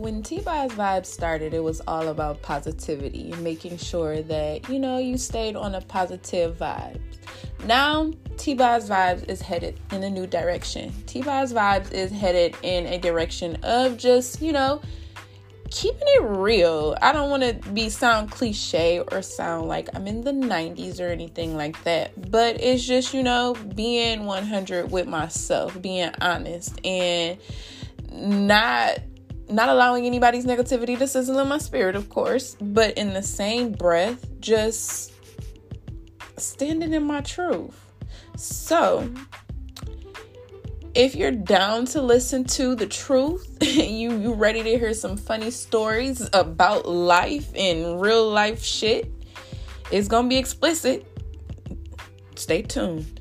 when T-Boz Vibes started, it was all about positivity, making sure that, you know, you stayed on a positive vibe. Now, T-Boz Vibes is headed in a new direction. T-Boz Vibes is headed in a direction of just, you know, keeping it real. I don't want to be sound cliche or sound like I'm in the 90s or anything like that, but it's just, you know, being 100 with myself, being honest and not not allowing anybody's negativity to sizzle in my spirit, of course, but in the same breath, just standing in my truth. So, if you're down to listen to the truth, you you ready to hear some funny stories about life and real life shit, it's gonna be explicit. Stay tuned.